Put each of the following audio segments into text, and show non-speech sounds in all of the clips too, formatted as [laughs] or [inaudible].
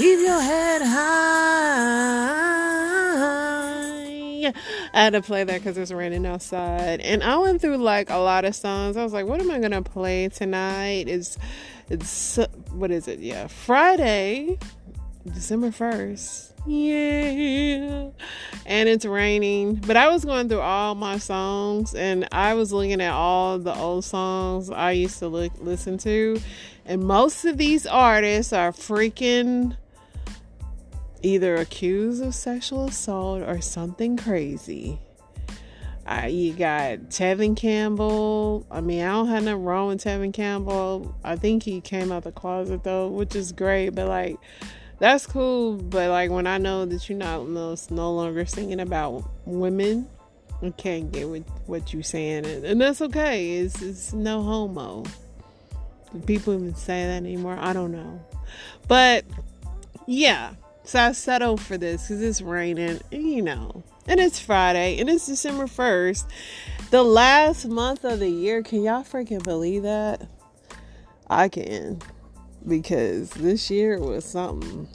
Keep your head high. I had to play that because it's raining outside, and I went through like a lot of songs. I was like, "What am I gonna play tonight?" It's it's what is it? Yeah, Friday, December first. Yeah, and it's raining. But I was going through all my songs, and I was looking at all the old songs I used to look listen to, and most of these artists are freaking either accused of sexual assault or something crazy. Uh, you got Tevin Campbell. I mean, I don't have nothing wrong with Tevin Campbell. I think he came out the closet though, which is great. But like, that's cool. But like, when I know that you're not no, no longer singing about women, I can't get with what you're saying, and, and that's okay. It's it's no homo. Do people even say that anymore? I don't know. But yeah, so I settled for this because it's raining, and, you know, and it's Friday, and it's December 1st, the last month of the year. Can y'all freaking believe that? I can, because this year was something.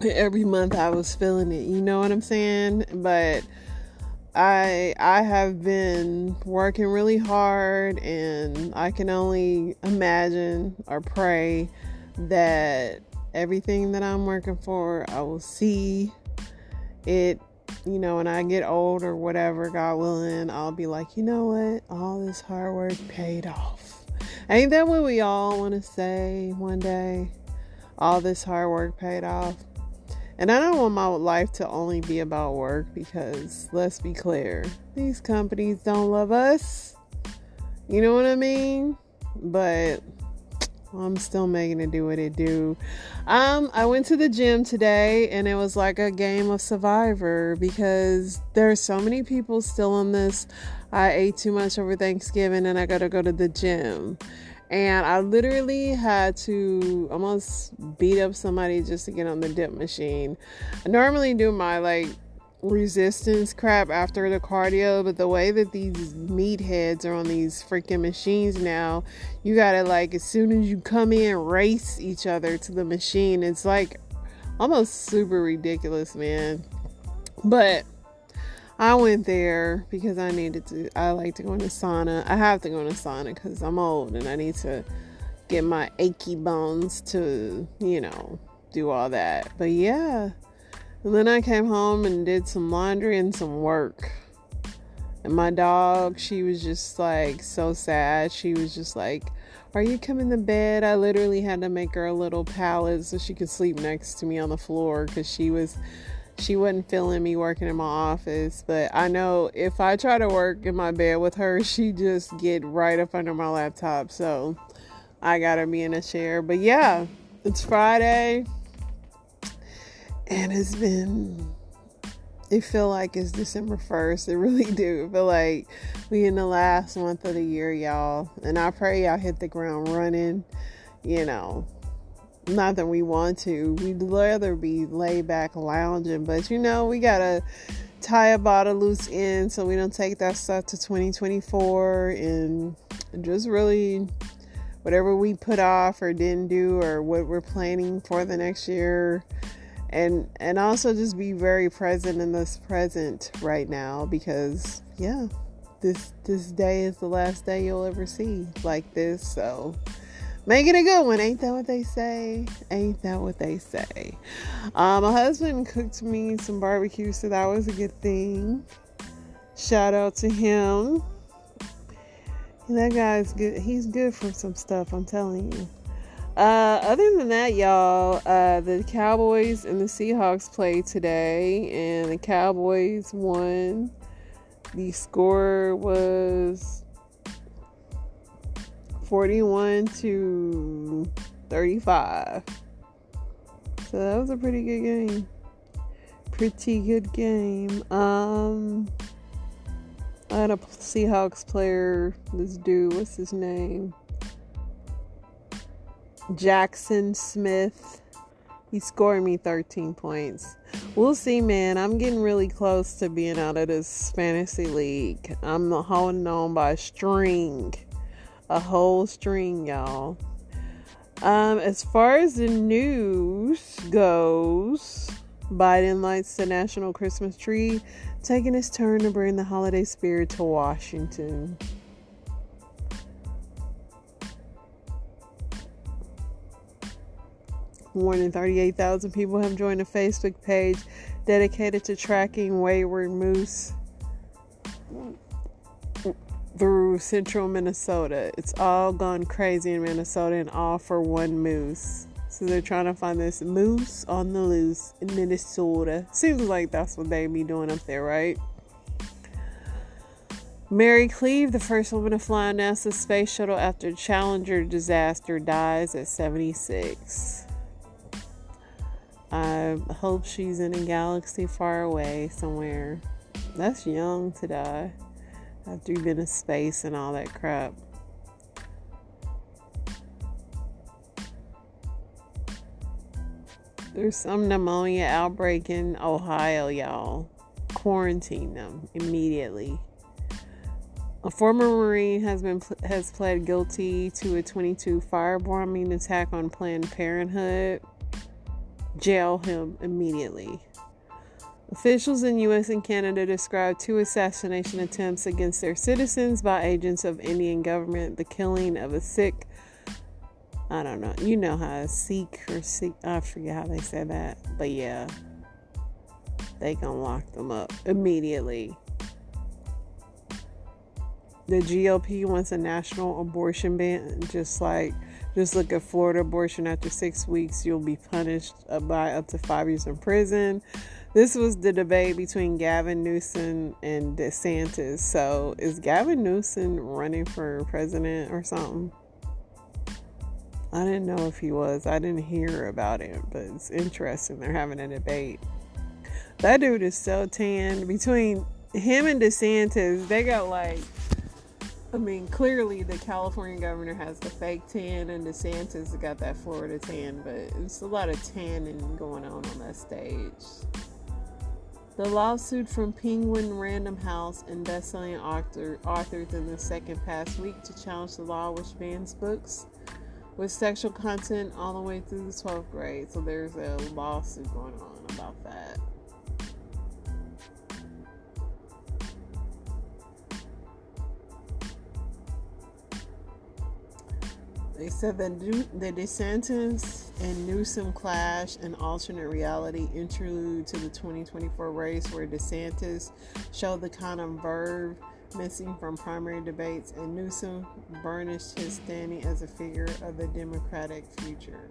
Every month I was feeling it, you know what I'm saying? But I I have been working really hard and I can only imagine or pray that everything that I'm working for, I will see it, you know, when I get old or whatever, God willing, I'll be like, you know what? All this hard work paid off. Ain't that what we all want to say one day? All this hard work paid off. And I don't want my life to only be about work because let's be clear, these companies don't love us. You know what I mean? But I'm still making it do what it do. Um, I went to the gym today and it was like a game of survivor because there's so many people still on this. I ate too much over Thanksgiving and I gotta go to the gym. And I literally had to almost beat up somebody just to get on the dip machine. I normally do my like resistance crap after the cardio, but the way that these meatheads are on these freaking machines now, you gotta like as soon as you come in, race each other to the machine. It's like almost super ridiculous, man. But I went there because I needed to. I like to go in the sauna. I have to go in the sauna because I'm old and I need to get my achy bones to, you know, do all that. But yeah. And then I came home and did some laundry and some work. And my dog, she was just like so sad. She was just like, Are you coming to bed? I literally had to make her a little pallet so she could sleep next to me on the floor because she was she wasn't feeling me working in my office. But I know if I try to work in my bed with her, she just get right up under my laptop. So I gotta be in a chair. But yeah, it's Friday. And it's been it feel like it's December 1st. It really do. It feel like we in the last month of the year, y'all. And I pray y'all hit the ground running. You know, not that we want to. We'd rather be laid back lounging, but you know, we gotta tie a bottle loose end so we don't take that stuff to 2024 and just really whatever we put off or didn't do or what we're planning for the next year and and also just be very present in this present right now because yeah this this day is the last day you'll ever see like this. So make it a good one. Ain't that what they say? Ain't that what they say? Um, my husband cooked me some barbecue so that was a good thing. Shout out to him. That guy's good. He's good for some stuff i'm telling you uh, other than that, y'all, uh, the Cowboys and the Seahawks played today, and the Cowboys won. The score was 41 to 35. So that was a pretty good game. Pretty good game. Um, I had a Seahawks player. This dude, what's his name? Jaxon Smith. He scored me 13 points. We'll see, man. I'm getting really close to being out of this fantasy league. I'm holding on by a string, a whole string, y'all. Um, as far as the news goes, Biden lights the national Christmas tree, taking his turn to bring the holiday spirit to Washington. More than 38,000 people have joined a Facebook page dedicated to tracking wayward moose through central Minnesota. It's all gone crazy in Minnesota and all for one moose. So they're trying to find this moose on the loose in Minnesota. Seems like that's what they be doing up there, right? Mary Cleave, the first woman to fly NASA's space shuttle after Challenger disaster, dies at 76. I hope she's in a galaxy far away somewhere. That's young to die after you've been in space and all that crap. There's some pneumonia outbreak in Ohio, y'all. Quarantine them immediately. A former Marine has been has pled guilty to a 22 firebombing attack on Planned Parenthood jail him immediately. Officials in US and Canada described two assassination attempts against their citizens by agents of Indian government, the killing of a Sikh I don't know. You know how Sikh or Sikh I forget how they say that. But yeah. They gonna lock them up immediately. The GOP wants a national abortion ban, just like just look at Florida abortion. After six weeks, you'll be punished uh, by up to five years in prison. This was the debate between Gavin Newsom and DeSantis. So, is Gavin Newsom running for president or something? I didn't know if he was. I didn't hear about it, but it's interesting. They're having a debate. That dude is so tan. Between him and DeSantis, they got like I mean, clearly the California governor has the fake tan, and DeSantis got that Florida tan, but it's a lot of tanning going on on that stage. The lawsuit from Penguin Random House and bestselling author, authors in the second past week to challenge the law which bans books with sexual content all the way through the 12th grade. So there's a lawsuit going on about that. They said that the DeSantis and Newsom clash an alternate reality interlude to the 2024 race where DeSantis showed the kind of verve missing from primary debates and Newsom burnished his standing as a figure of the Democratic future.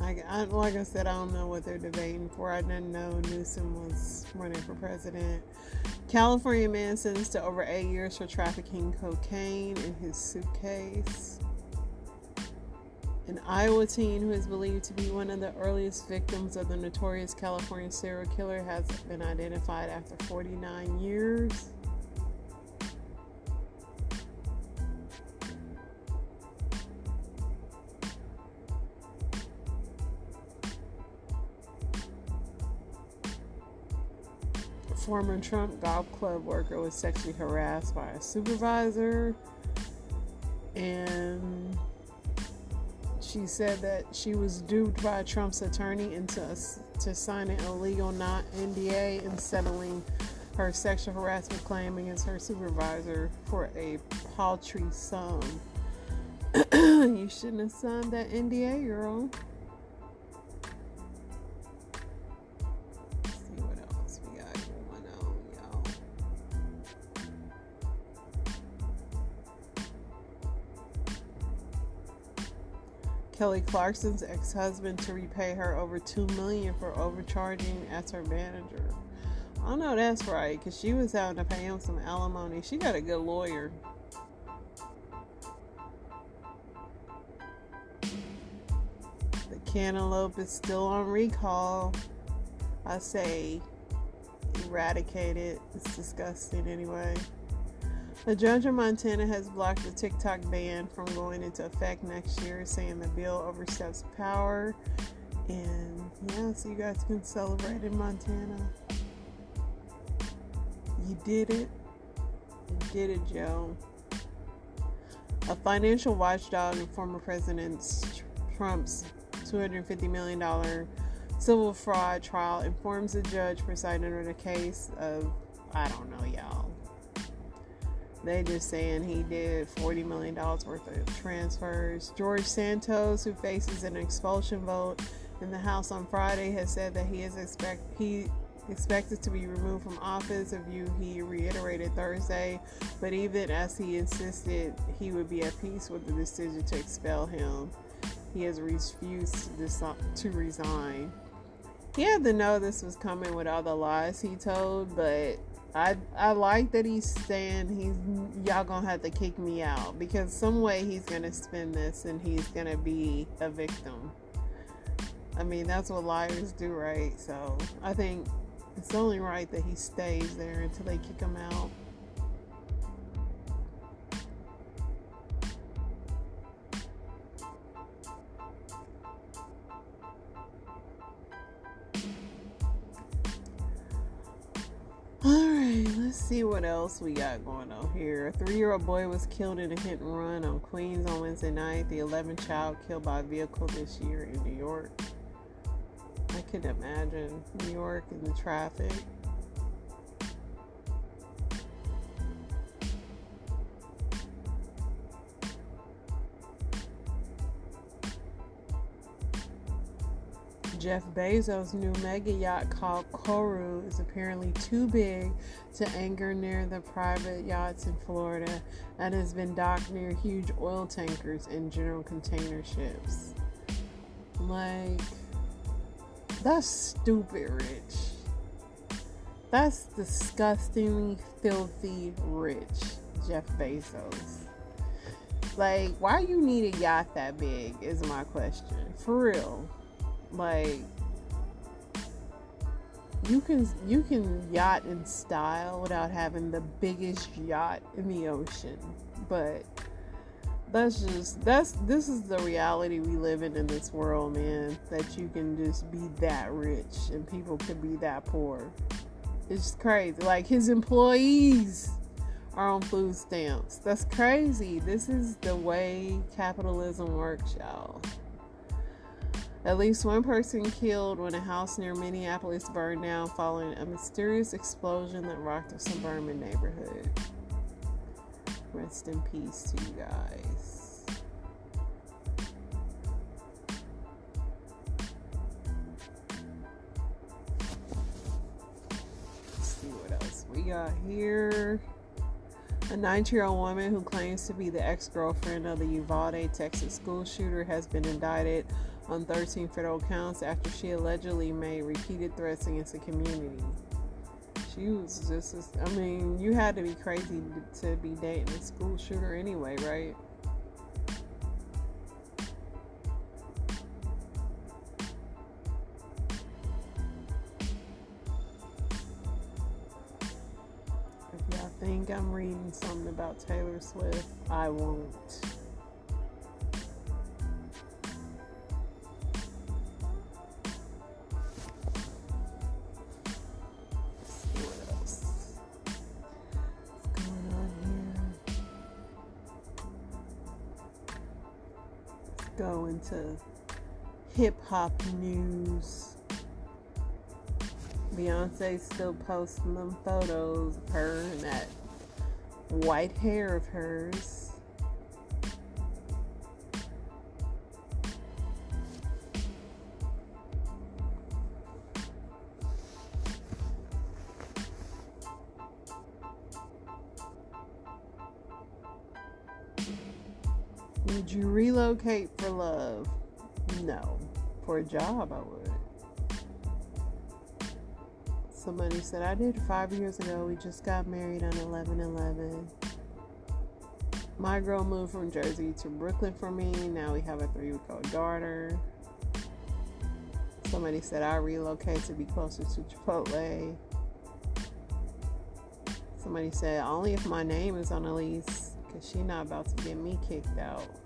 I, like I said, I don't know what they're debating for. I didn't know Newsom was running for president. California man sentenced to over eight years for trafficking cocaine in his suitcase. An Iowa teen who is believed to be one of the earliest victims of the notorious California serial killer has been identified after 49 years. Former Trump golf club worker was sexually harassed by a supervisor. And she said that she was duped by Trump's attorney into to sign an illegal not NDA and settling her sexual harassment claim against her supervisor for a paltry sum. [clears throat] you shouldn't have signed that NDA, girl. Kelly Clarkson's ex-husband to repay her over two million for overcharging as her manager. I know that's right, cause she was having to pay him some alimony. She got a good lawyer. The cantaloupe is still on recall. I say eradicate it. It's disgusting anyway. A judge in Montana has blocked the TikTok ban from going into effect next year, saying the bill oversteps power. And yeah, so you guys can celebrate in Montana. You did it. You did it, Joe. A financial watchdog and former President Trump's $250 million civil fraud trial informs the judge presiding over the case of, I don't know, y'all. They just saying he did $40 million worth of transfers. George Santos, who faces an expulsion vote in the House on Friday, has said that he is expect he expected to be removed from office, a view he reiterated Thursday. But even as he insisted he would be at peace with the decision to expel him, he has refused to to resign. He had to know this was coming with all the lies he told, but I I like that he's saying he's y'all gonna have to kick me out because some way he's gonna spin this and he's gonna be a victim. I mean that's what liars do, right? So I think it's only right that he stays there until they kick him out. See what else we got going on here. A three year old boy was killed in a hit and run on Queens on Wednesday night. The 11th child killed by a vehicle this year in New York. I can imagine New York and the traffic. Jeff Bezos' new mega yacht called Koru is apparently too big to anchor near the private yachts in Florida and has been docked near huge oil tankers and general container ships. Like, that's stupid rich. That's disgustingly filthy rich, Jeff Bezos. Like, why you need a yacht that big is my question. For real. Like you can you can yacht in style without having the biggest yacht in the ocean. But that's just that's this is the reality we live in in this world, man. That you can just be that rich and people can be that poor. It's crazy. Like his employees are on food stamps. That's crazy. This is the way capitalism works, y'all. At least one person killed when a house near Minneapolis burned down following a mysterious explosion that rocked a suburban neighborhood. Rest in peace to you guys. Let's see what else we got here. A 19 year old woman who claims to be the ex girlfriend of the Uvalde, Texas school shooter has been indicted on 13 federal counts after she allegedly made repeated threats against the community. She was just, I mean, you had to be crazy to be dating a school shooter anyway, right? If y'all think I'm reading something about Taylor Swift, I won't. Into hip hop news. Beyonce still posting them photos of her and that white hair of hers. Would you relocate job, I would. Somebody said, I did five years ago. We just got married on 11 11. My girl moved from Jersey to Brooklyn for me. Now we have a three week old daughter. Somebody said I relocate to be closer to Chipotle. Somebody said only if my name is on the lease, cause she not about to get me kicked out.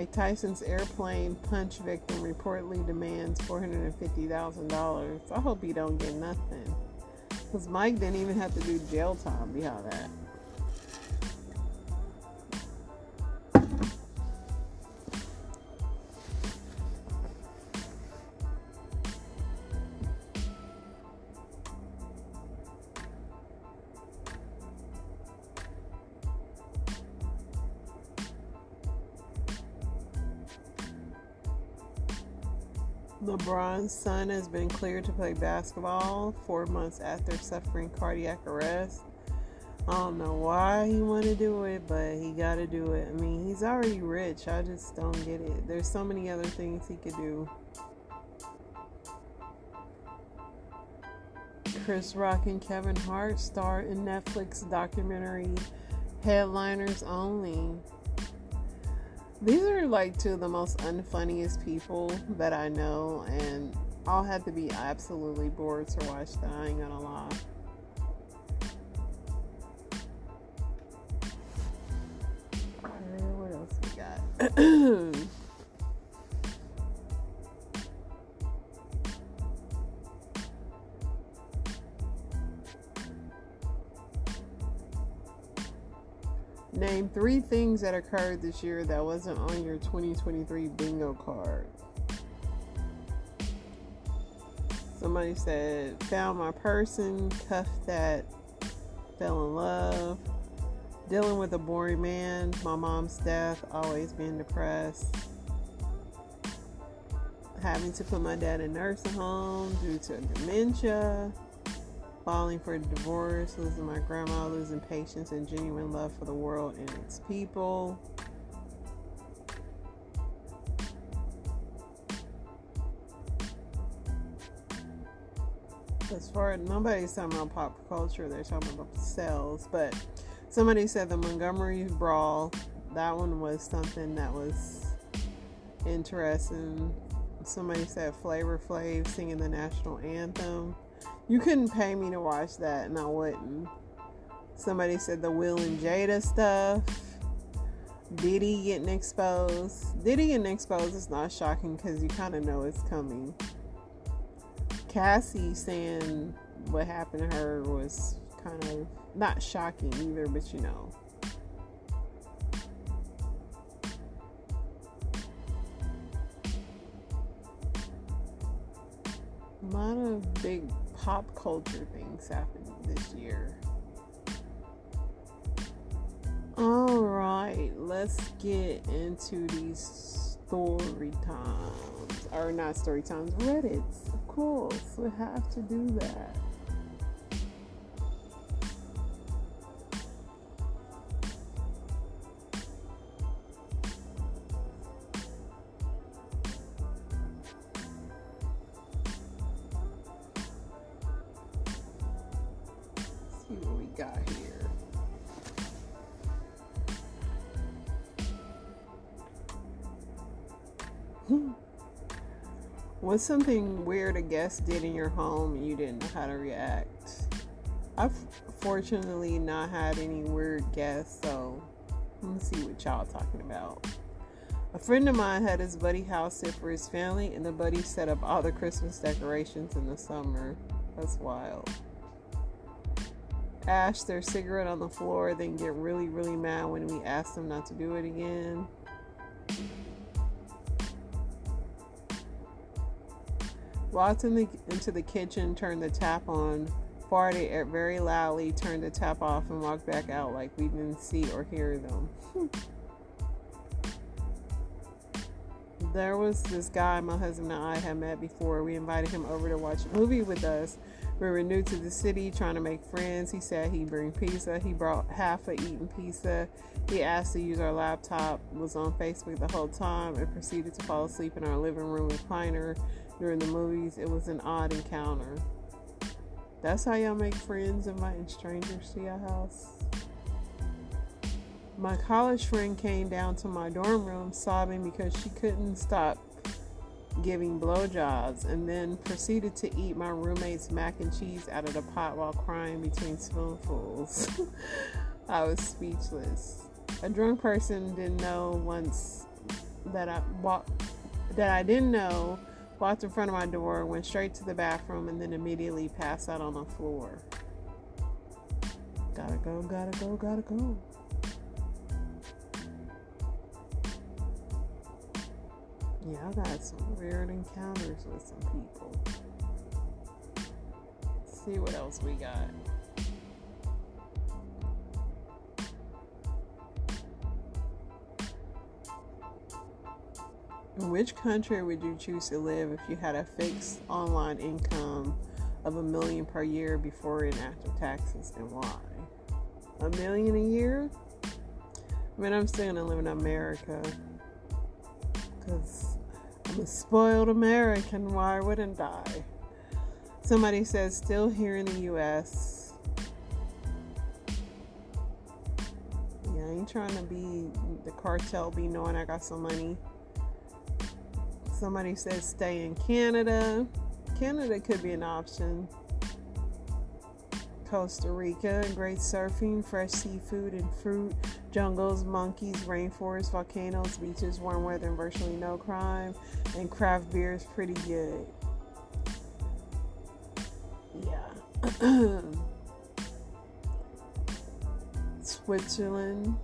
Mike Tyson's airplane punch victim reportedly demands $450,000. I hope he don't get nothing. Because Mike didn't even have to do jail time behind that. LeBron's son has been cleared to play basketball four months after suffering cardiac arrest. I don't know why he want to do it, but he got to do it. I mean, he's already rich. I just don't get it. There's so many other things he could do. Chris Rock and Kevin Hart star in Netflix documentary Headliners Only. These are like two of the most unfunniest people that I know, and I'll have to be absolutely bored to watch that. I ain't gonna lie. What else we got? [clears throat] Three things that occurred this year that wasn't on your 2023 bingo card. Somebody said, found my person, cuffed that, fell in love, dealing with a boring man, my mom's death, always being depressed, having to put my dad in nursing home due to dementia falling for divorce, losing my grandma, losing patience and genuine love for the world and its people. As far as nobody's talking about pop culture, they're talking about sales. But somebody said the Montgomery Brawl, that one was something that was interesting. Somebody said Flavor Flav singing the national anthem. You couldn't pay me to watch that, and I wouldn't. Somebody said the Will and Jada stuff. Diddy getting exposed. Diddy getting exposed is not shocking because you kind of know it's coming. Cassie saying what happened to her was kind of not shocking either, but you know. A lot of big pop culture things happened this year. All right, let's get into these story times. Or not story times, Reddits. Of course, we have to do that. Hmm. What's something weird a guest did in your home and you didn't know how to react? I've fortunately not had any weird guests, so let's see what y'all talking about. A friend of mine had his buddy house sit for his family, and the buddy set up all the Christmas decorations in the summer. That's wild ash their cigarette on the floor, then get really, really mad when we ask them not to do it again. Walked in the, into the kitchen, turned the tap on, farted very loudly, turned the tap off, and walked back out like we didn't see or hear them. Hmm. there was this guy my husband and I had met before. We invited him over to watch a movie with us. We were new to the city, trying to make friends. He said he'd bring pizza. He brought half a eaten pizza. He asked to use our laptop, was on Facebook the whole time, and proceeded to fall asleep in our living room recliner during the movies. It was an odd encounter. That's how y'all make friends, inviting strangers to your house. My college friend came down to my dorm room sobbing because she couldn't stop giving blowjobs and then proceeded to eat my roommate's mac and cheese out of the pot while crying between spoonfuls. [laughs] I was speechless. A drunk person didn't know once that I that I didn't know walked in front of my door, went straight to the bathroom, and then immediately passed out on the floor. Gotta go, gotta go, gotta go. Yeah, I got some weird encounters with some people. Let's see what else we got. Which country would you choose to live if you had a fixed online income of a million per year before and after taxes, and why? A million a year? I mean, I'm still gonna live in America because I'm a spoiled American. Why wouldn't I? Somebody says, still here in the U.S. Yeah, I ain't trying to be the cartel, be knowing I got some money. Somebody says stay in Canada. Canada could be an option. Costa Rica, great surfing, fresh seafood and fruit, jungles, monkeys, rainforests, volcanoes, beaches, warm weather, and virtually no crime. And craft beer is pretty good. Yeah. [clears throat] Switzerland.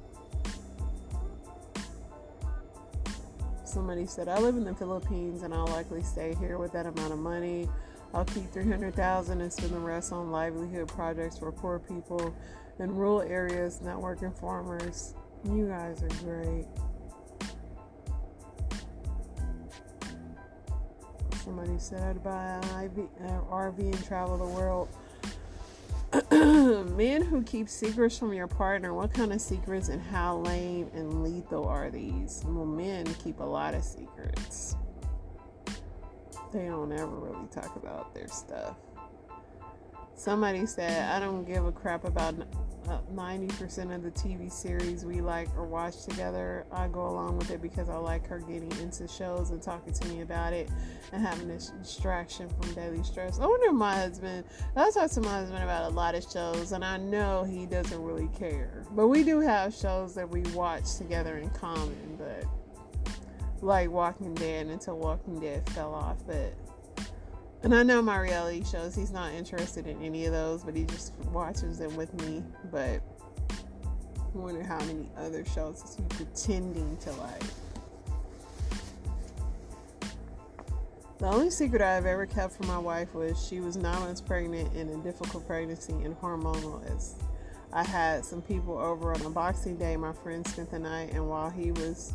Somebody said, I live in the Philippines and I'll likely stay here with that amount of money. I'll keep 300,000 and spend the rest on livelihood projects for poor people in rural areas, not working farmers. You guys are great. Somebody said I'd buy an RV and travel the world. [coughs] Men who keep secrets from your partner, what kind of secrets and how lame and lethal are these? Well, men keep a lot of secrets. They don't ever really talk about their stuff. Somebody said, I don't give a crap about 90% uh, of the TV series we like or watch together. I go along with it because I like her getting into shows and talking to me about it and having a distraction from daily stress. I wonder my husband, I talk to my husband about a lot of shows and I know he doesn't really care. But we do have shows that we watch together in common, but like Walking Dead until Walking Dead fell off. But and I know my reality shows, he's not interested in any of those, but he just watches them with me. But I wonder how many other shows is he pretending to like. The only secret I've ever kept from my wife was she was nine months pregnant in a difficult pregnancy and hormonal. As I had some people over on a Boxing Day, my friend spent the night, and while he was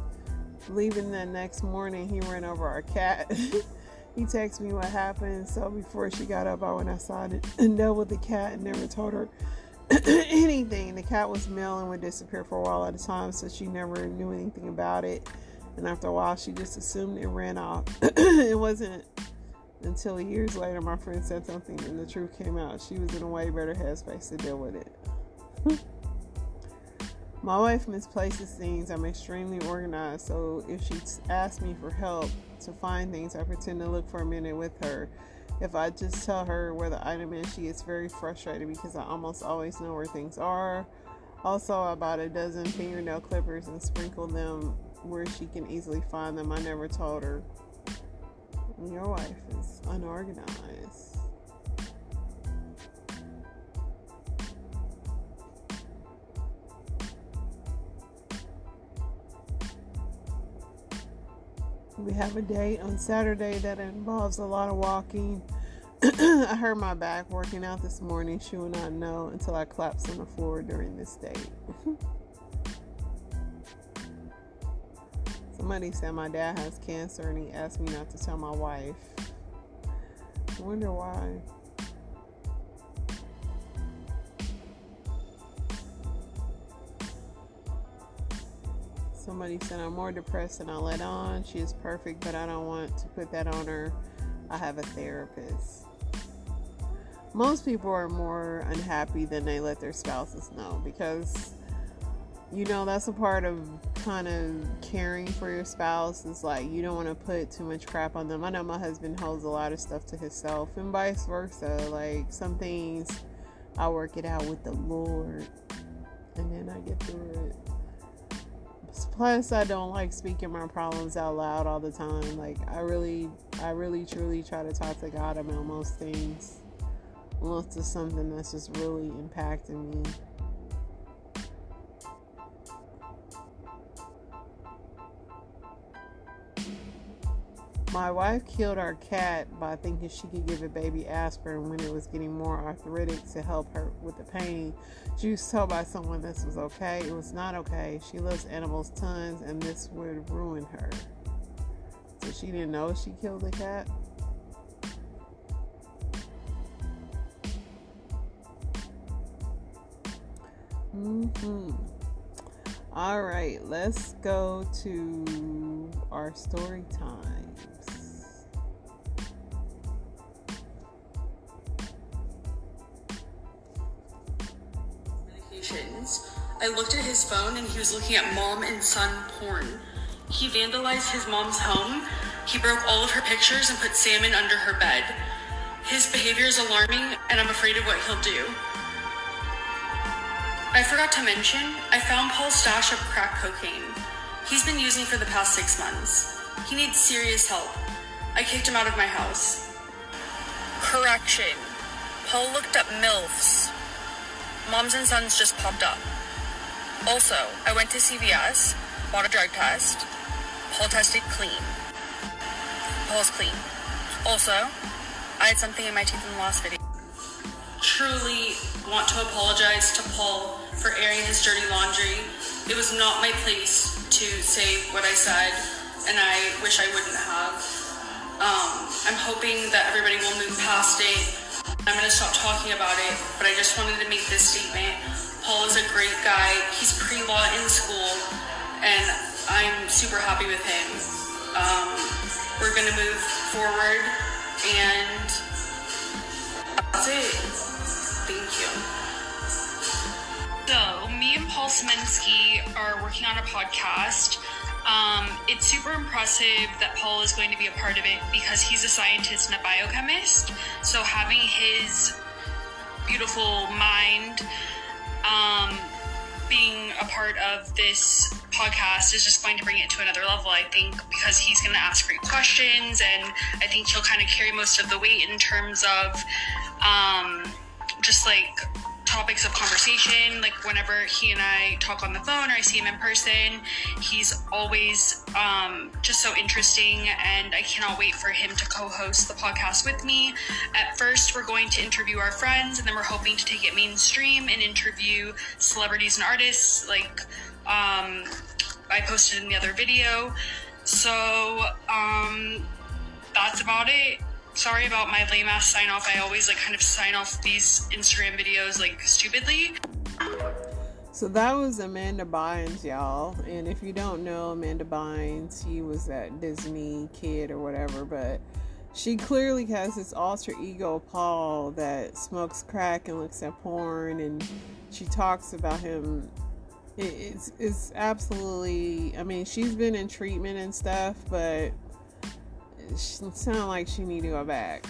leaving the next morning, he ran over our cat. [laughs] he texted me what happened. So before she got up, I went outside [laughs] and dealt with the cat and never told her [clears throat] anything. The cat was male and would disappear for a while at a time, so she never knew anything about it. And after a while, she just assumed it ran off. [clears throat] it wasn't until years later my friend said something and the truth came out. She was in a way better headspace to deal with it. my wife misplaces things. I'm extremely organized, so if she asks me for help to find things, I pretend to look for a minute with her. If I just tell her where the item is, she gets very frustrated because I almost always know where things are. Also, I bought a dozen fingernail clippers and sprinkled them where she can easily find them. I never told her. Your wife is unorganized. We have a date on Saturday that involves a lot of walking. [clears throat] I hurt my back working out this morning. She will not know until I collapse on the floor during this date. [laughs] Somebody said my dad has cancer and he asked me not to tell my wife. I wonder why. Somebody said I'm more depressed than I let on. She is perfect, but I don't want to put that on her. I have a therapist. most people are more unhappy than they let their spouses know because you know that's a part of kind of caring for your spouse is like you don't want to put too much crap on them i know my husband holds a lot of stuff to himself and vice versa like some things i work it out with the lord and then i get through it plus i don't like speaking my problems out loud all the time. Like i really i really truly try to talk to god about most things. Unless it's something that's just really impacting me My wife killed our cat by thinking she could give a baby aspirin when it was getting more arthritic to help her with the pain. She was told by someone this was okay. It was not okay. She loves animals tons and this would ruin her. So she didn't know she killed the cat. Mm-hmm. All right, let's go to our story time. I looked at his phone and he was looking at mom and son porn. He vandalized his mom's home. He broke all of her pictures and put salmon under her bed. His behavior is alarming and I'm afraid of what he'll do. I forgot to mention, I found Paul's stash of crack cocaine. He's been using for the past six months. He needs serious help. I kicked him out of my house. Correction. Paul looked up MILFs. Moms and Sons just popped up. Also, I went to CVS, bought a drug test. Paul tested clean. Paul's clean. Also, I had something in my teeth in the last video. Truly want to apologize to Paul for airing his dirty laundry. It was not my place to say what I said, and I wish I wouldn't have. Um, I'm hoping that everybody will move past it I'm going to stop talking about it, but I just wanted to make this statement. Paul is a great guy. He's pre law in school, and I'm super happy with him. Um, we're going to move forward, and that's it. Thank you. So, me and Paul Sminsky are working on a podcast. Um, it's super impressive that Paul is going to be a part of it because he's a scientist and a biochemist. So having his beautiful mind um, being a part of this podcast is just going to bring it to another level, I think, because he's going to ask great questions and I think he'll kind of carry most of the weight in terms of um, just like topics of conversation. Like whenever he and I talk on the phone or I see him in person, he's always um, just so interesting, and I cannot wait for him to co-host the podcast with me. At first, we're going to interview our friends, and then we're hoping to take it mainstream and interview celebrities and artists. Like um, I posted in the other video. So um, that's about it sorry about my lame ass sign off. I always like kind of sign off these Instagram videos like stupidly. So that was Amanda Bynes, y'all. And if you don't know Amanda Bynes, she was that Disney kid or whatever, but she clearly has this alter ego Paul that smokes crack and looks at porn and she talks about him it's it's absolutely I mean she's been in treatment and stuff but she sounded like she needed to go back.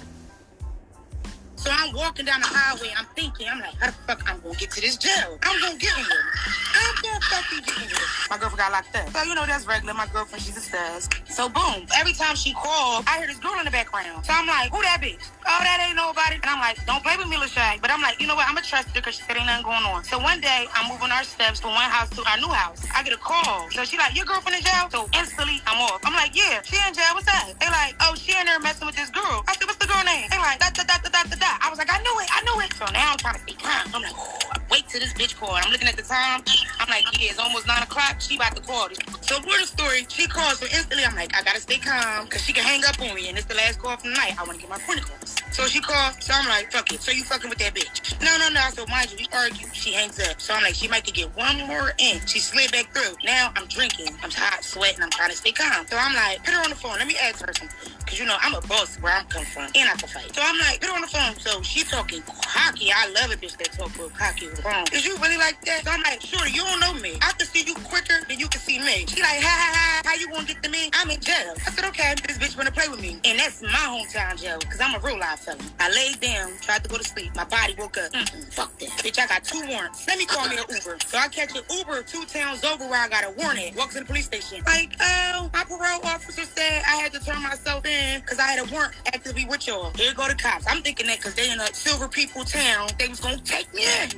So I'm walking down the highway I'm thinking, I'm like, how the fuck I'm gonna get to this jail? I'm gonna get in here. I'm gonna fucking get in here. My girlfriend got locked up. So you know that's regular. My girlfriend, she's a stud. So boom, every time she called, I hear this girl in the background. So I'm like, who that bitch? Oh, that ain't nobody. And I'm like, don't play with me, Lashai. But I'm like, you know what? I'm gonna trust her because she said ain't nothing going on. So one day I'm moving our steps from one house to our new house. I get a call. So she like, your girlfriend in jail? So instantly I'm off. I'm like, yeah, she in jail. What's that? They like, oh, she in there messing with this girl. I said, what's the girl name? They like, da da da da da da. I was like, I knew it, I knew it. So now I'm trying to stay calm. I'm like, oh, wait till this bitch call. I'm looking at the time. I'm like, yeah, it's almost nine o'clock. She about to call. So for the story, she calls. So instantly, I'm like, I gotta stay calm because she can hang up on me, and it's the last call of the night. I want to get my point across. So she calls. So I'm like, fuck it. So you fucking with that bitch? No, no, no. So mind you, we argue. She hangs up. So I'm like, she might get one more in. She slid back through. Now I'm drinking. I'm hot, sweating. I'm trying to stay calm. So I'm like, put her on the phone. Let me ask her something Cause you know, I'm a boss where I'm come from. And I can fight. So I'm like, get on the phone. So she talking cocky. I love a bitch that talk real cocky on the. Is you really like that? So I'm like, sure, you don't know me. I can see you quicker than you can see me. She like, ha ha ha, how you gonna get to me? I'm in jail. I said, okay, this bitch wanna play with me. And that's my hometown jail, cause I'm a real life felon. I laid down, tried to go to sleep. My body woke up. Mm-mm, fuck that. Bitch, I got two warrants. Let me call me an Uber. So I catch an Uber two towns over where I got a warrant at. Walk to the police station. Like, oh, my parole officer said I had to turn myself in because I had a warrant actively with y'all. Here go the cops. I'm thinking that because they in a silver people town, they was gonna take me in.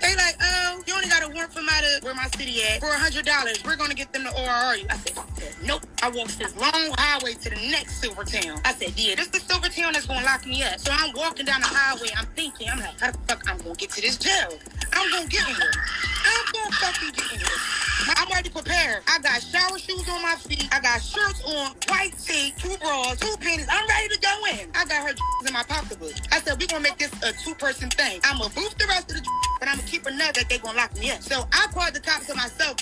They like, oh, you only got a warrant from out of where my city at for hundred dollars. We're gonna get them to ORR you. I said. Nope. I walked this long highway to the next silver town. I said, yeah, this is the silver town that's gonna lock me up. So I'm walking down the highway. I'm thinking, I'm like, how the fuck I'm gonna get to this jail? I'm gonna get in. I'm gonna fucking get in. I'm already prepared. I got shower shoes on my feet. I got shirts on, white tee, two bras, two panties. I'm ready to go in. I got her [laughs] in my pocketbook. I said, we gonna make this a two-person thing. I'm gonna boost the rest of the [laughs] but I'm gonna keep a that they gonna lock me up. So I called the cops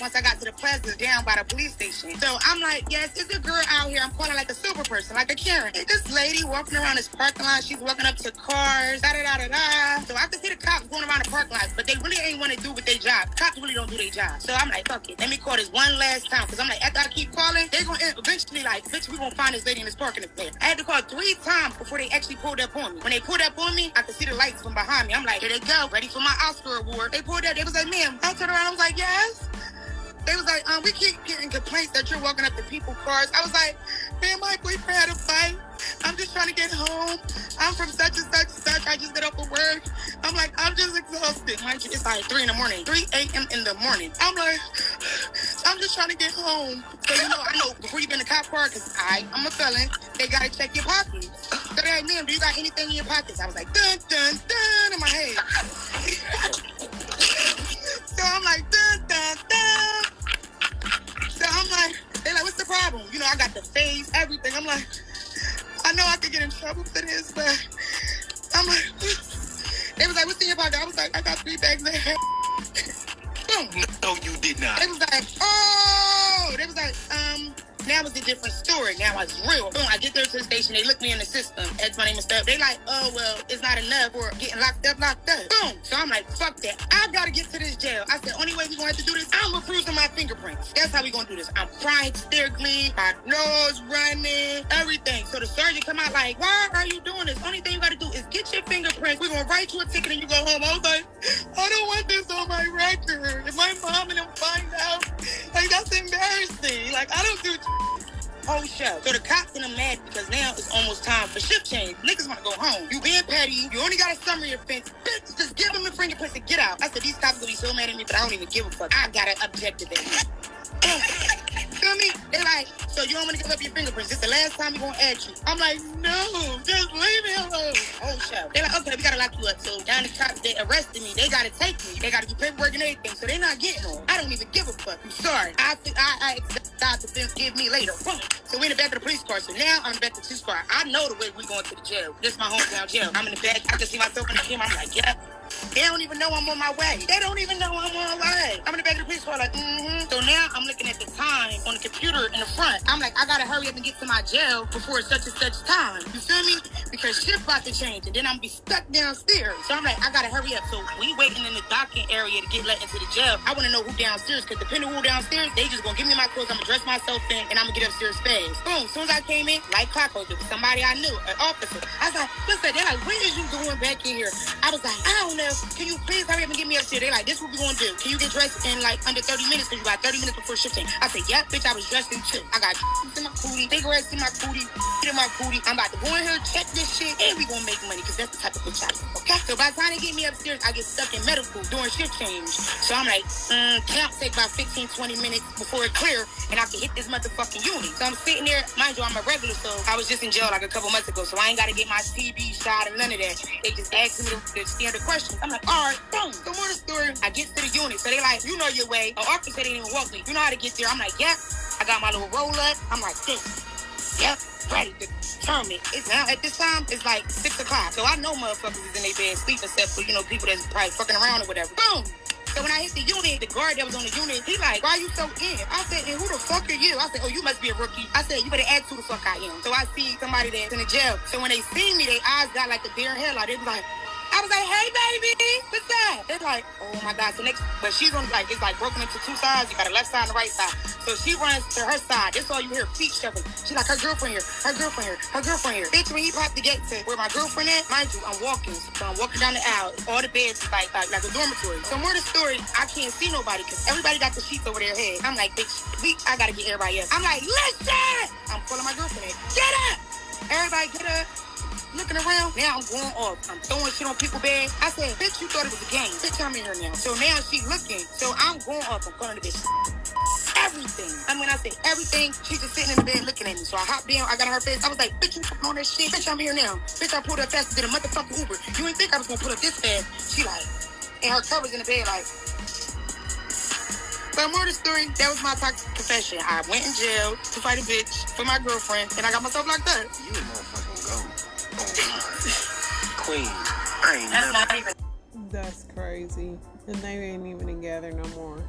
once I got to the plaza down by the police station. So I'm like, yes, it's a girl out here. I'm calling like a super person, like a Karen. It's this lady walking around this parking lot. She's walking up to cars, da da da da da. So I can see the cops going around the parking lot, but they really ain't want to do with their job. Cops really don't do their job. So I'm like, fuck it. Let me call this one last time. Cause I'm like, after I keep calling, they're gonna eventually like, bitch, we gonna find this lady in this parking lot. I had to call three times before they actually pulled up on me. When they pulled up on me, I could see the lights from behind me. I'm like, here they go, ready for my Oscar award. They pulled up. They was like, ma'am. I turned around. I was like, yes. They was like, um, we keep getting complaints that you're walking up to people's cars. I was like, man, my boyfriend had a fight. I'm just trying to get home. I'm from such and such and such. I just get up for work. I'm like, I'm just exhausted. You, it's like 3 in the morning, 3 a.m. in the morning. I'm like, [sighs] I'm just trying to get home. So, you know, I know before you get in the cop car, because I, I'm a felon, they got to check your pockets. So they're like, man, do you got anything in your pockets? I was like, dun, dun, dun, in my head. [laughs] So I'm like, dun, dun, dun. So I'm like, they're like, what's the problem? You know, I got the face, everything. I'm like, I know I could get in trouble for this, but I'm like, they was like, what's in your pocket? I was like, I got three bags of hair. Boom. No, you did not. They was like, oh, they was like, um, now it's a different story. Now it's real. Boom, I get there to the station. They look me in the system. That's my name and stuff. They like, oh, well, it's not enough for getting locked up, locked up. Boom. So I'm like, fuck that. I gotta get to this jail. I said, only way we gonna have to do this, I'm refusing my fingerprints. That's how we gonna do this. I'm crying hysterically, my nose running, everything. So the surgeon come out like, why are you doing this? Only thing you gotta do is get your fingerprints. We're gonna write you a ticket and you go home. I was like, I don't want this on my record. If my mom and them find out, like that's embarrassing. Like I don't do whole show. So the cops and them mad because now it's almost time for shift change. Niggas wanna go home. You being petty, you only got a summary offense. Bitch, just give them the fingerprints and get out. I said, these cops gonna be so mad at me, but I don't even give a fuck. I gotta objective. to that. [laughs] Feel me? They like, so you don't want to give up your fingerprints. This the last time we gonna add you. I'm like, no, just leave me alone. Oh, Whole show. They're like, okay, we gotta lock you up. So down the cops, they arrested me. They gotta take me. They gotta do paperwork and everything. So they're not getting on. I don't even give a fuck. I'm sorry. I I, I accept to them give me later. So we in the back of the police car. So now I'm in the back of the police car. I know the way we going to the jail. This is my hometown jail. I'm in the back. I can see myself in the camera. I'm like, yeah. They don't even know I'm on my way. They don't even know I'm on my way. I'm in the back of the police car like, mm-hmm. So now I'm looking at the time on the computer in the front. I'm like, I gotta hurry up and get to my jail before such and such time. You feel me? Because shit about to change and then I'm gonna be stuck downstairs. So I'm like, I gotta hurry up. So we waiting in the docking area to get let into the jail. I wanna know who downstairs because depending who downstairs, they just gonna give me my clothes. I'm gonna dress myself in and I'm gonna get upstairs fast. Boom. As soon as I came in, like clockwork, somebody I knew, an officer. I was like, listen, they're like, when is you going back in here? I was like, I don't Can you please hurry up and get me upstairs? They're like, this is what we gonna do. Can you get dressed in like under 30 minutes? Because you got 30 minutes before shift change. I said, yep, bitch, I was dressed in two. I got [laughs] in my cootie, cigarettes in my cootie, [laughs] in my cootie. I'm about to go in here, check this shit, and we gonna make money because that's the type of bitch I am. Okay? So by the time they get me upstairs, I get stuck in medical during shift change. So I'm like, mm, count take about 15, 20 minutes before it clear, and I can hit this motherfucking unit. So I'm sitting there, mind you, I'm a regular, so I was just in jail like a couple months ago, so I ain't gotta get my TB shot and none of that. They just asked me the standard questions. I'm like, all right, boom. More the story, I get to the unit. So they like, you know your way. An officer didn't even walk me. You know how to get there. I'm like, yep. I got my little roll up. I'm like, this. Yep, ready to turn it. It's now at this time, it's like six o'clock. So I know motherfuckers is in their bed sleep except for, you know, people that's probably fucking around or whatever. Boom. So when I hit the unit, the guard that was on the unit, he like, why you so in? I said, and who the fuck are you? I said, oh, you must be a rookie. I said, you better ask who the fuck I am. So I see somebody that's in the jail. So when they see me, their eyes got like a deer in. They was like, I was like, hey, baby, what's that? They're like, oh my God. So next, but she's on like, it's like broken into two sides. You got a left side and the right side. So she runs to her side. That's all you hear, feet shuffling. She's like, her girlfriend here, her girlfriend here, her girlfriend here. Bitch, when he popped the gate to where my girlfriend at, mind you, I'm walking. So I'm walking down the aisle. All the beds is like, like, like a dormitory. So more the story, I can't see nobody because everybody got the sheets over their head. I'm like, bitch, we, I gotta get everybody up. I'm like, listen! I'm pulling my girlfriend in. Get up! Everybody get up looking around. Now I'm going off. I'm throwing shit on people's bed. I said, bitch, you thought it was a game. Bitch, I'm in here now. So now she looking. So I'm going off. I'm calling the bitch everything. And when I say everything, she's just sitting in the bed looking at me. So I hopped down, I got her face. I was like, bitch, you fucking on that shit. Bitch, I'm here now. Bitch, I pulled up fast to get a motherfucking Uber. You didn't think I was gonna pull up this fast. She like, and her covers in the bed like, but more of the story, that was my toxic confession. I went in jail to fight a bitch for my girlfriend, and I got myself locked up. You Queen. I ain't That's never. not even. That's crazy. And they ain't even together no more.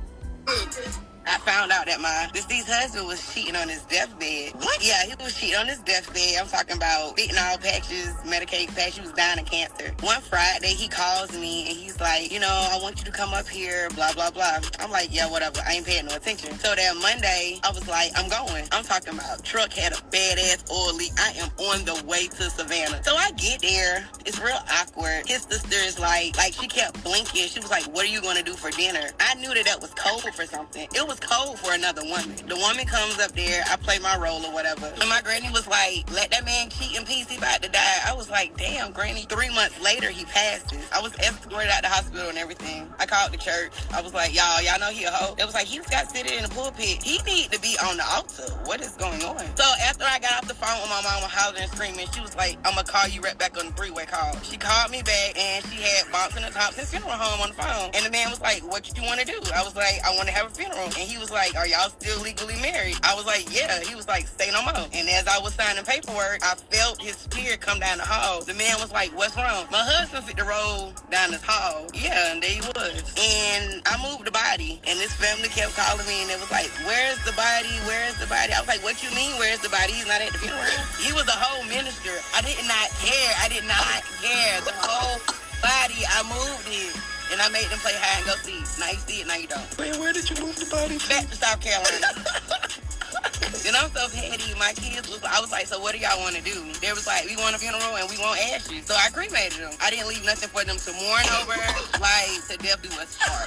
[laughs] I found out that my deceased husband was cheating on his deathbed. What? Yeah, he was cheating on his deathbed. I'm talking about fentanyl patches, Medicaid patches. He was dying of cancer. One Friday, he calls me and he's like, you know, I want you to come up here, blah, blah, blah. I'm like, yeah, whatever. I ain't paying no attention. So that Monday, I was like, I'm going. I'm talking about truck had a badass oil leak. I am on the way to Savannah. So I get there. It's real awkward. His sister is like, like she kept blinking. She was like, what are you going to do for dinner? I knew that that was cold for something. It was cold for another woman. The woman comes up there. I play my role or whatever. And my granny was like, let that man cheat in peace. He about to die. I was like, damn, granny. Three months later, he passed it. I was escorted out of the hospital and everything. I called the church. I was like, y'all, y'all know he a hoe. It was like, he's got sitting in the pulpit. He need to be on the altar. What is going on? So after I got off the phone with my mama hollering and screaming, she was like, I'm gonna call you right back on the three-way call. She called me back and she had Tops and funeral home on the phone. And the man was like, what you want to do? I was like, I want to have a funeral. And he was like, are y'all still legally married? I was like, yeah. He was like, say no more. And as I was signing paperwork, I felt his spirit come down the hall. The man was like, what's wrong? My husband fit the roll down this hall. Yeah, and there he was. And I moved the body. And this family kept calling me and it was like, where's the body? Where's the body? I was like, what you mean, where's the body? He's not at the funeral. He was a whole minister. I did not care. I did not care. The whole body, I moved it. And I made them play hide and go seek. Now you see it, now you don't. Wait, where did you move the body from? Back to South Carolina. [laughs] and I'm so petty. My kids was, I was like, so what do y'all want to do? They was like, we want a funeral and we want ashes. So I cremated them. I didn't leave nothing for them to mourn over, like to death do us part.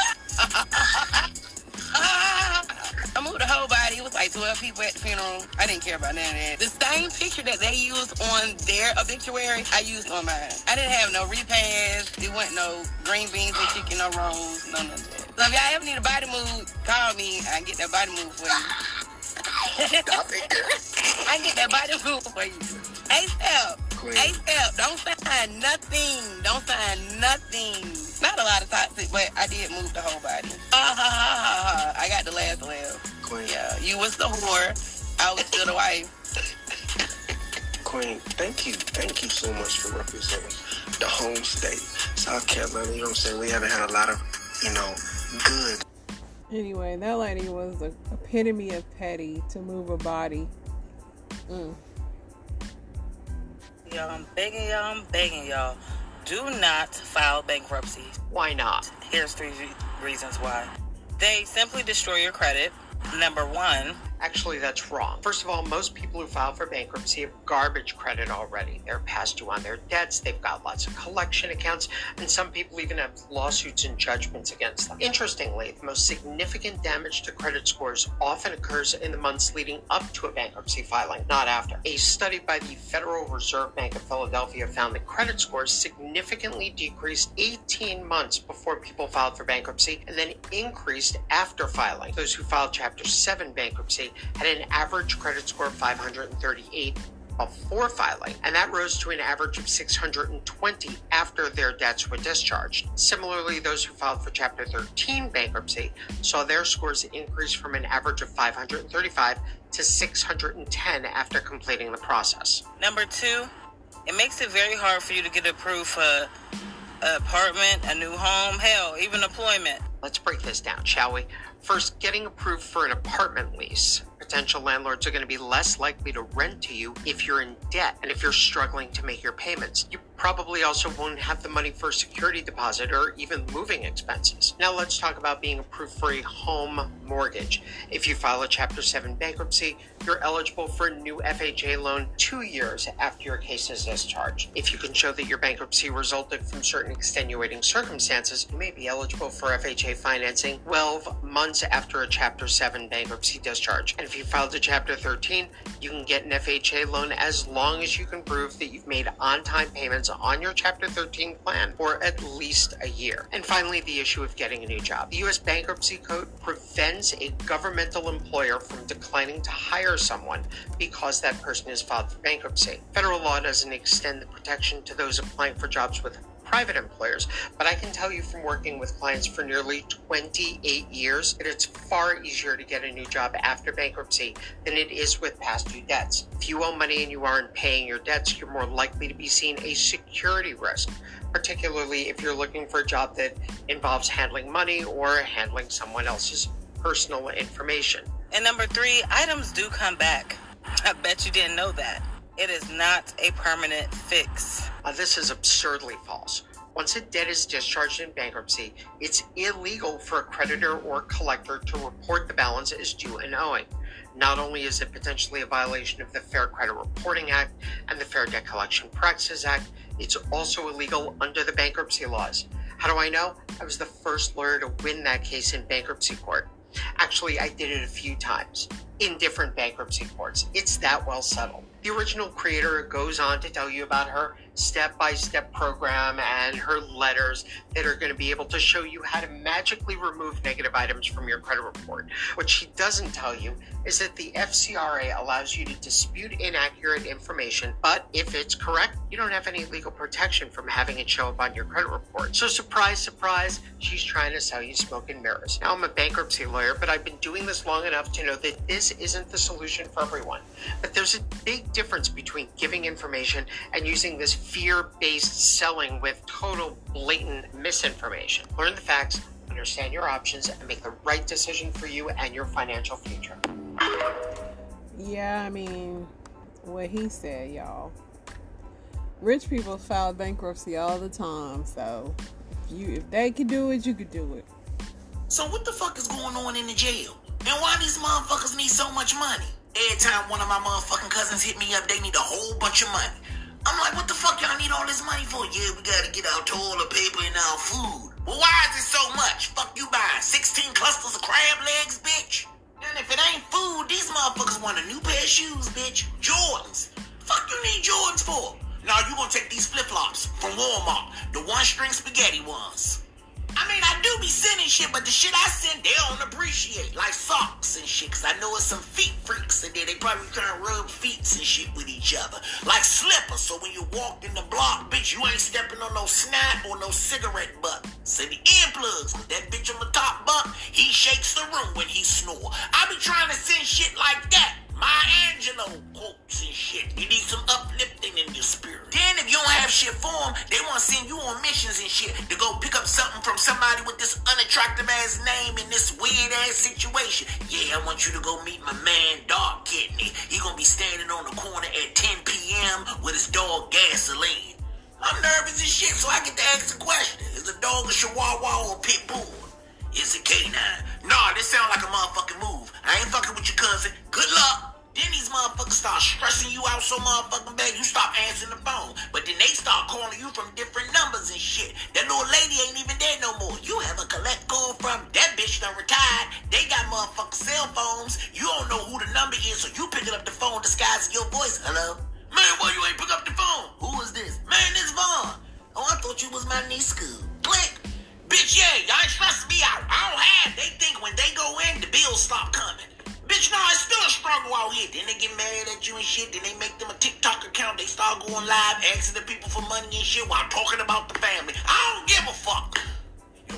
[laughs] I moved the whole body. It was like 12 people at the funeral. I didn't care about none of that. The same picture that they used on their obituary, I used on mine. I didn't have no repast. There wasn't no green beans and chicken, no rolls, none of that. So if y'all ever need a body move, call me. I can get that body move for you. Stop it. [laughs] I can get that body move for you. ASAP. Queen. ASAP. Don't sign nothing. Don't sign nothing. Not a lot of toxic, but I did move the whole body. Ha ha ha ha ha. I got the last laugh. Queen. Yeah, you was the whore. I was still the wife. Queen, thank you. Thank you so much for representing the home state, South Carolina. You know what I'm saying? We haven't had a lot of, you know, good Anyway, that lady was the epitome of petty to move a body. Mm. Y'all, I'm begging y'all, I'm begging y'all. Do not file bankruptcy. Why not? Here's three reasons why. They simply destroy your credit. Number one, Actually, that's wrong. First of all, most people who file for bankruptcy have garbage credit already. They're past due on their debts, they've got lots of collection accounts, and some people even have lawsuits and judgments against them. Interestingly, the most significant damage to credit scores often occurs in the months leading up to a bankruptcy filing, not after. A study by the Federal Reserve Bank of Philadelphia found that credit scores significantly decreased 18 months before people filed for bankruptcy and then increased after filing. Those who filed Chapter 7 bankruptcy had an average credit score of 538 before filing, and that rose to an average of 620 after their debts were discharged. Similarly, those who filed for Chapter 13 bankruptcy saw their scores increase from an average of 535 to 610 after completing the process. number two, it makes it very hard for you to get approved for an apartment, a new home, hell, even employment. Let's break this down, shall we? First, getting approved for an apartment lease. Potential landlords are going to be less likely to rent to you if you're in debt and if you're struggling to make your payments. You probably also won't have the money for a security deposit or even moving expenses. Now, let's talk about being approved for a home mortgage. If you file a Chapter 7 bankruptcy, you're eligible for a new FHA loan two years after your case is discharged. If you can show that your bankruptcy resulted from certain extenuating circumstances, you may be eligible for FHA financing 12 months after a Chapter 7 bankruptcy discharge. And if you filed a Chapter 13, you can get an FHA loan as long as you can prove that you've made on time payments on your Chapter 13 plan for at least a year. And finally, the issue of getting a new job. The U.S. Bankruptcy Code prevents a governmental employer from declining to hire someone because that person has filed for bankruptcy. Federal law doesn't extend the protection to those applying for jobs with private employers, but I can tell you from working with clients for nearly 28 years that it's far easier to get a new job after bankruptcy than it is with past due debts. If you owe money and you aren't paying your debts, you're more likely to be seen a security risk, particularly if you're looking for a job that involves handling money or handling someone else's personal information. And number three, items do come back. I bet you didn't know that. It is not a permanent fix. Uh, this is absurdly false. Once a debt is discharged in bankruptcy, it's illegal for a creditor or collector to report the balance as due and owing. Not only is it potentially a violation of the Fair Credit Reporting Act and the Fair Debt Collection Practices Act, it's also illegal under the bankruptcy laws. How do I know? I was the first lawyer to win that case in bankruptcy court. Actually, I did it a few times in different bankruptcy courts. It's that well settled. The original creator goes on to tell you about her step by step program and her letters that are going to be able to show you how to magically remove negative items from your credit report. What she doesn't tell you is that the FCRA allows you to dispute inaccurate information, but if it's correct, you don't have any legal protection from having it show up on your credit report. So, surprise, surprise, she's trying to sell you smoke and mirrors. Now, I'm a bankruptcy lawyer, but I've been doing this long enough to know that this isn't the solution for everyone. But there's a big difference between giving information and using this fear based selling with total blatant misinformation. Learn the facts, understand your options, and make the right decision for you and your financial future. Yeah, I mean, what he said, y'all. Rich people file bankruptcy all the time, so if you if they can do it, you could do it. So what the fuck is going on in the jail? And why these motherfuckers need so much money? Every time one of my motherfucking cousins hit me up, they need a whole bunch of money. I'm like, what the fuck y'all need all this money for? Yeah, we gotta get our toilet paper and our food. Well, why is it so much? Fuck you buying 16 clusters of crab legs, bitch? And if it ain't food, these motherfuckers want a new pair of shoes, bitch. Jordans. Fuck you need Jordans for? Now you gonna take these flip-flops from Walmart, the one-string spaghetti ones. I mean, I do be sending shit, but the shit I send, they don't appreciate. Like socks and shit, cause I know it's some feet freaks in there. They probably trying to rub feet and shit with each other. Like slippers, so when you walk in the block, bitch, you ain't stepping on no snap or no cigarette butt. So the earplugs, that bitch on the top bunk, he shakes the room when he snore. I be trying to send shit like that. Maya Angelou quotes and shit. You need some uplifting in your spirit. Then if you don't have shit for them, they want to send you on missions and shit to go pick up something from somebody with this unattractive ass name in this weird ass situation. Yeah, I want you to go meet my man Dog Kidney. He gonna be standing on the corner at 10 p.m. with his dog Gasoline. I'm nervous as shit, so I get to ask the question: Is the dog a Chihuahua or a pit bull? Is it K9? Nah, this sound like a motherfucking move. I ain't fucking with your cousin. Good luck. Then these motherfuckers start stressing you out so motherfucking bad you stop answering the phone. But then they start calling you from different numbers and shit. That little lady ain't even there no more. You have a collect call from that bitch done retired. They got motherfucking cell phones. You don't know who the number is, so you picking up the phone disguising your voice. Hello? Man, why you ain't pick up the phone? Who is this? Man, this Vaughn. Oh, I thought you was my niece school. Click. Bitch, yeah, y'all stressing me out. I don't have. They think when they go in, the bills stop coming. Bitch, no, it's still a struggle out here. Then they get mad at you and shit. Then they make them a TikTok account. They start going live, asking the people for money and shit while talking about the family. I don't give a fuck.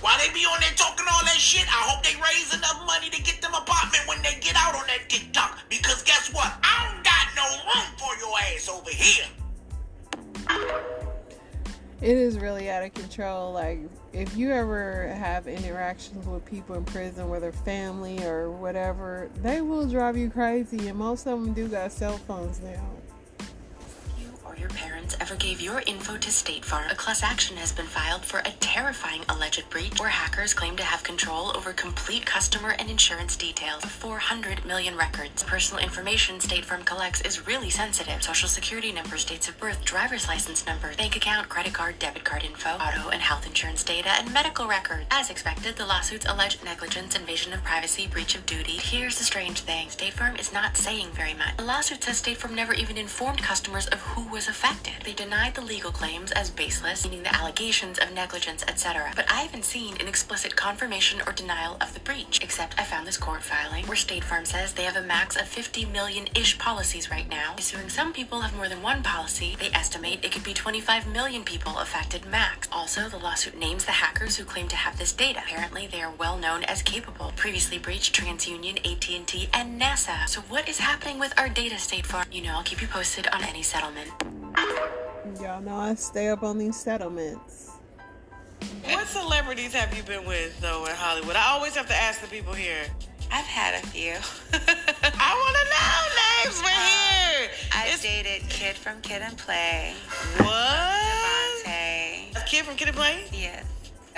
While they be on there talking all that shit, I hope they raise enough money to get them apartment when they get out on that TikTok. Because guess what? I don't got no room for your ass over here. it is really out of control. Like, if you ever have interactions with people in prison, whether family or whatever, they will drive you crazy. And most of them do got cell phones now. You or your parents ever gave your info to State Farm, a class action has been filed for a terrifying alleged breach where hackers claim to have control over complete customer and insurance details of 400 million records. Personal information State Farm collects is really sensitive. Social security numbers, dates of birth, driver's license numbers, bank account, credit card, debit card info, auto and health insurance data, and medical records. As expected, the lawsuits allege negligence, invasion of privacy, breach of duty. Here's the strange thing. State Farm is not saying very much. The lawsuit says State Farm never even informed customers of who was affected. They denied the legal claims as baseless, meaning the allegations of negligence, etc. But I haven't seen an explicit confirmation or denial of the breach, except I found this court filing where State Farm says they have a max of 50 million ish policies right now. Assuming some people have more than one policy, they estimate it could be 25 million people affected max. Also, the lawsuit names the hackers who claim to have this data. Apparently, they are well known as capable. Previously breached TransUnion, AT&T, and NASA. So what is happening with our data, State Farm? You know, I'll keep you posted on any settlement. Y'all know I stay up on these settlements. What celebrities have you been with though in Hollywood? I always have to ask the people here. I've had a few. [laughs] I want to know names. We're um, here. I It's- dated Kid from Kid and Play. What? Devontae. A kid from Kid and Play? Yes.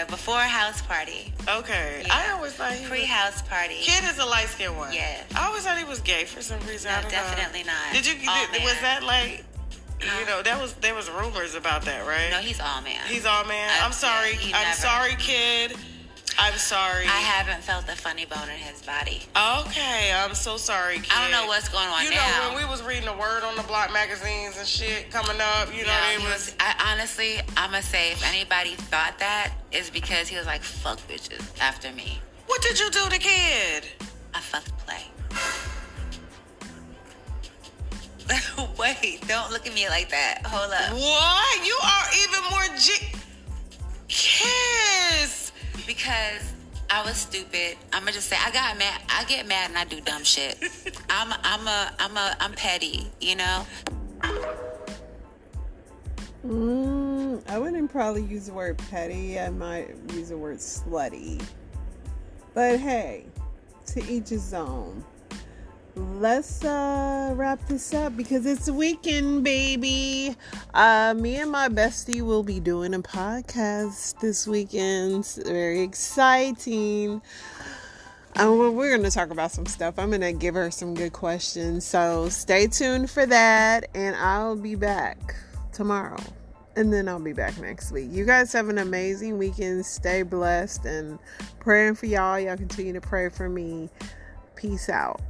Before House Party. Okay. Yeah. I always thought he. Pre House Party. Kid is a light skinned one. Yes. I always thought he was gay for some reason. I No, don't know. definitely not. Did you? All oh, did, was that like? You know, that was there was rumors about that, right? No, he's all man. He's all man. I- I'm sorry. I'm never- sorry, kid. I'm sorry. I haven't felt a funny bone in his body. Okay, I'm so sorry, kid. I don't know what's going on You now. know, when we was reading the Word on the Block magazines and shit coming up, you know, No, they he was. was. I honestly, I'm gonna say if anybody thought that is because he was like, "Fuck bitches" after me. What did you do to kid? I fucked play. [laughs] Wait, don't look at me like that. Hold up. What? You are even more G. Kiss. Because I was stupid. I'ma just say I got mad. I get mad and I do dumb shit. [laughs] I'm I'm a I'm a I'm petty, you know. Mm, I wouldn't probably use the word petty. I might use the word slutty. But hey, to each his own. Let's uh, wrap this up because it's the weekend, baby. Uh, me and my bestie will be doing a podcast this weekend. It's very exciting. Um, well, we're going to talk about some stuff. I'm going to give her some good questions. So stay tuned for that, and I'll be back tomorrow. And then I'll be back next week. You guys have an amazing weekend. Stay blessed and praying for y'all. Y'all continue to pray for me. Peace out.